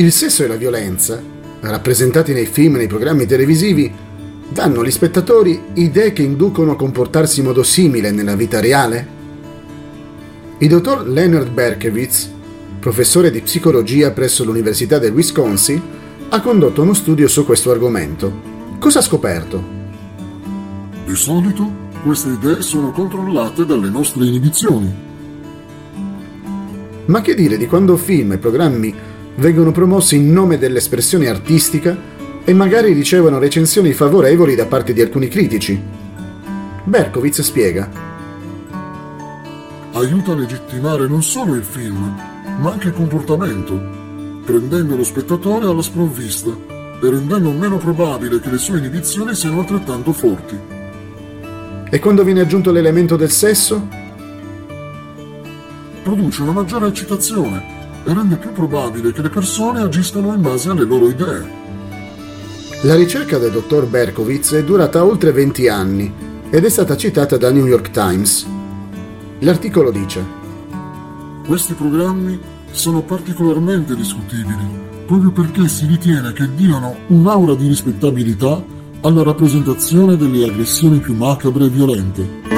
Il sesso e la violenza, rappresentati nei film e nei programmi televisivi, danno agli spettatori idee che inducono a comportarsi in modo simile nella vita reale? Il dottor Leonard Berkowitz, professore di psicologia presso l'Università del Wisconsin, ha condotto uno studio su questo argomento. Cosa ha scoperto? Di solito queste idee sono controllate dalle nostre inibizioni. Ma che dire di quando film e programmi vengono promossi in nome dell'espressione artistica e magari ricevono recensioni favorevoli da parte di alcuni critici. Berkowitz spiega. Aiuta a legittimare non solo il film, ma anche il comportamento, prendendo lo spettatore alla sprovvista e rendendo meno probabile che le sue inibizioni siano altrettanto forti. E quando viene aggiunto l'elemento del sesso? Produce una maggiore eccitazione e rende più probabile che le persone agiscano in base alle loro idee. La ricerca del dottor Berkowitz è durata oltre 20 anni ed è stata citata da New York Times. L'articolo dice Questi programmi sono particolarmente discutibili proprio perché si ritiene che diano un'aura di rispettabilità alla rappresentazione delle aggressioni più macabre e violente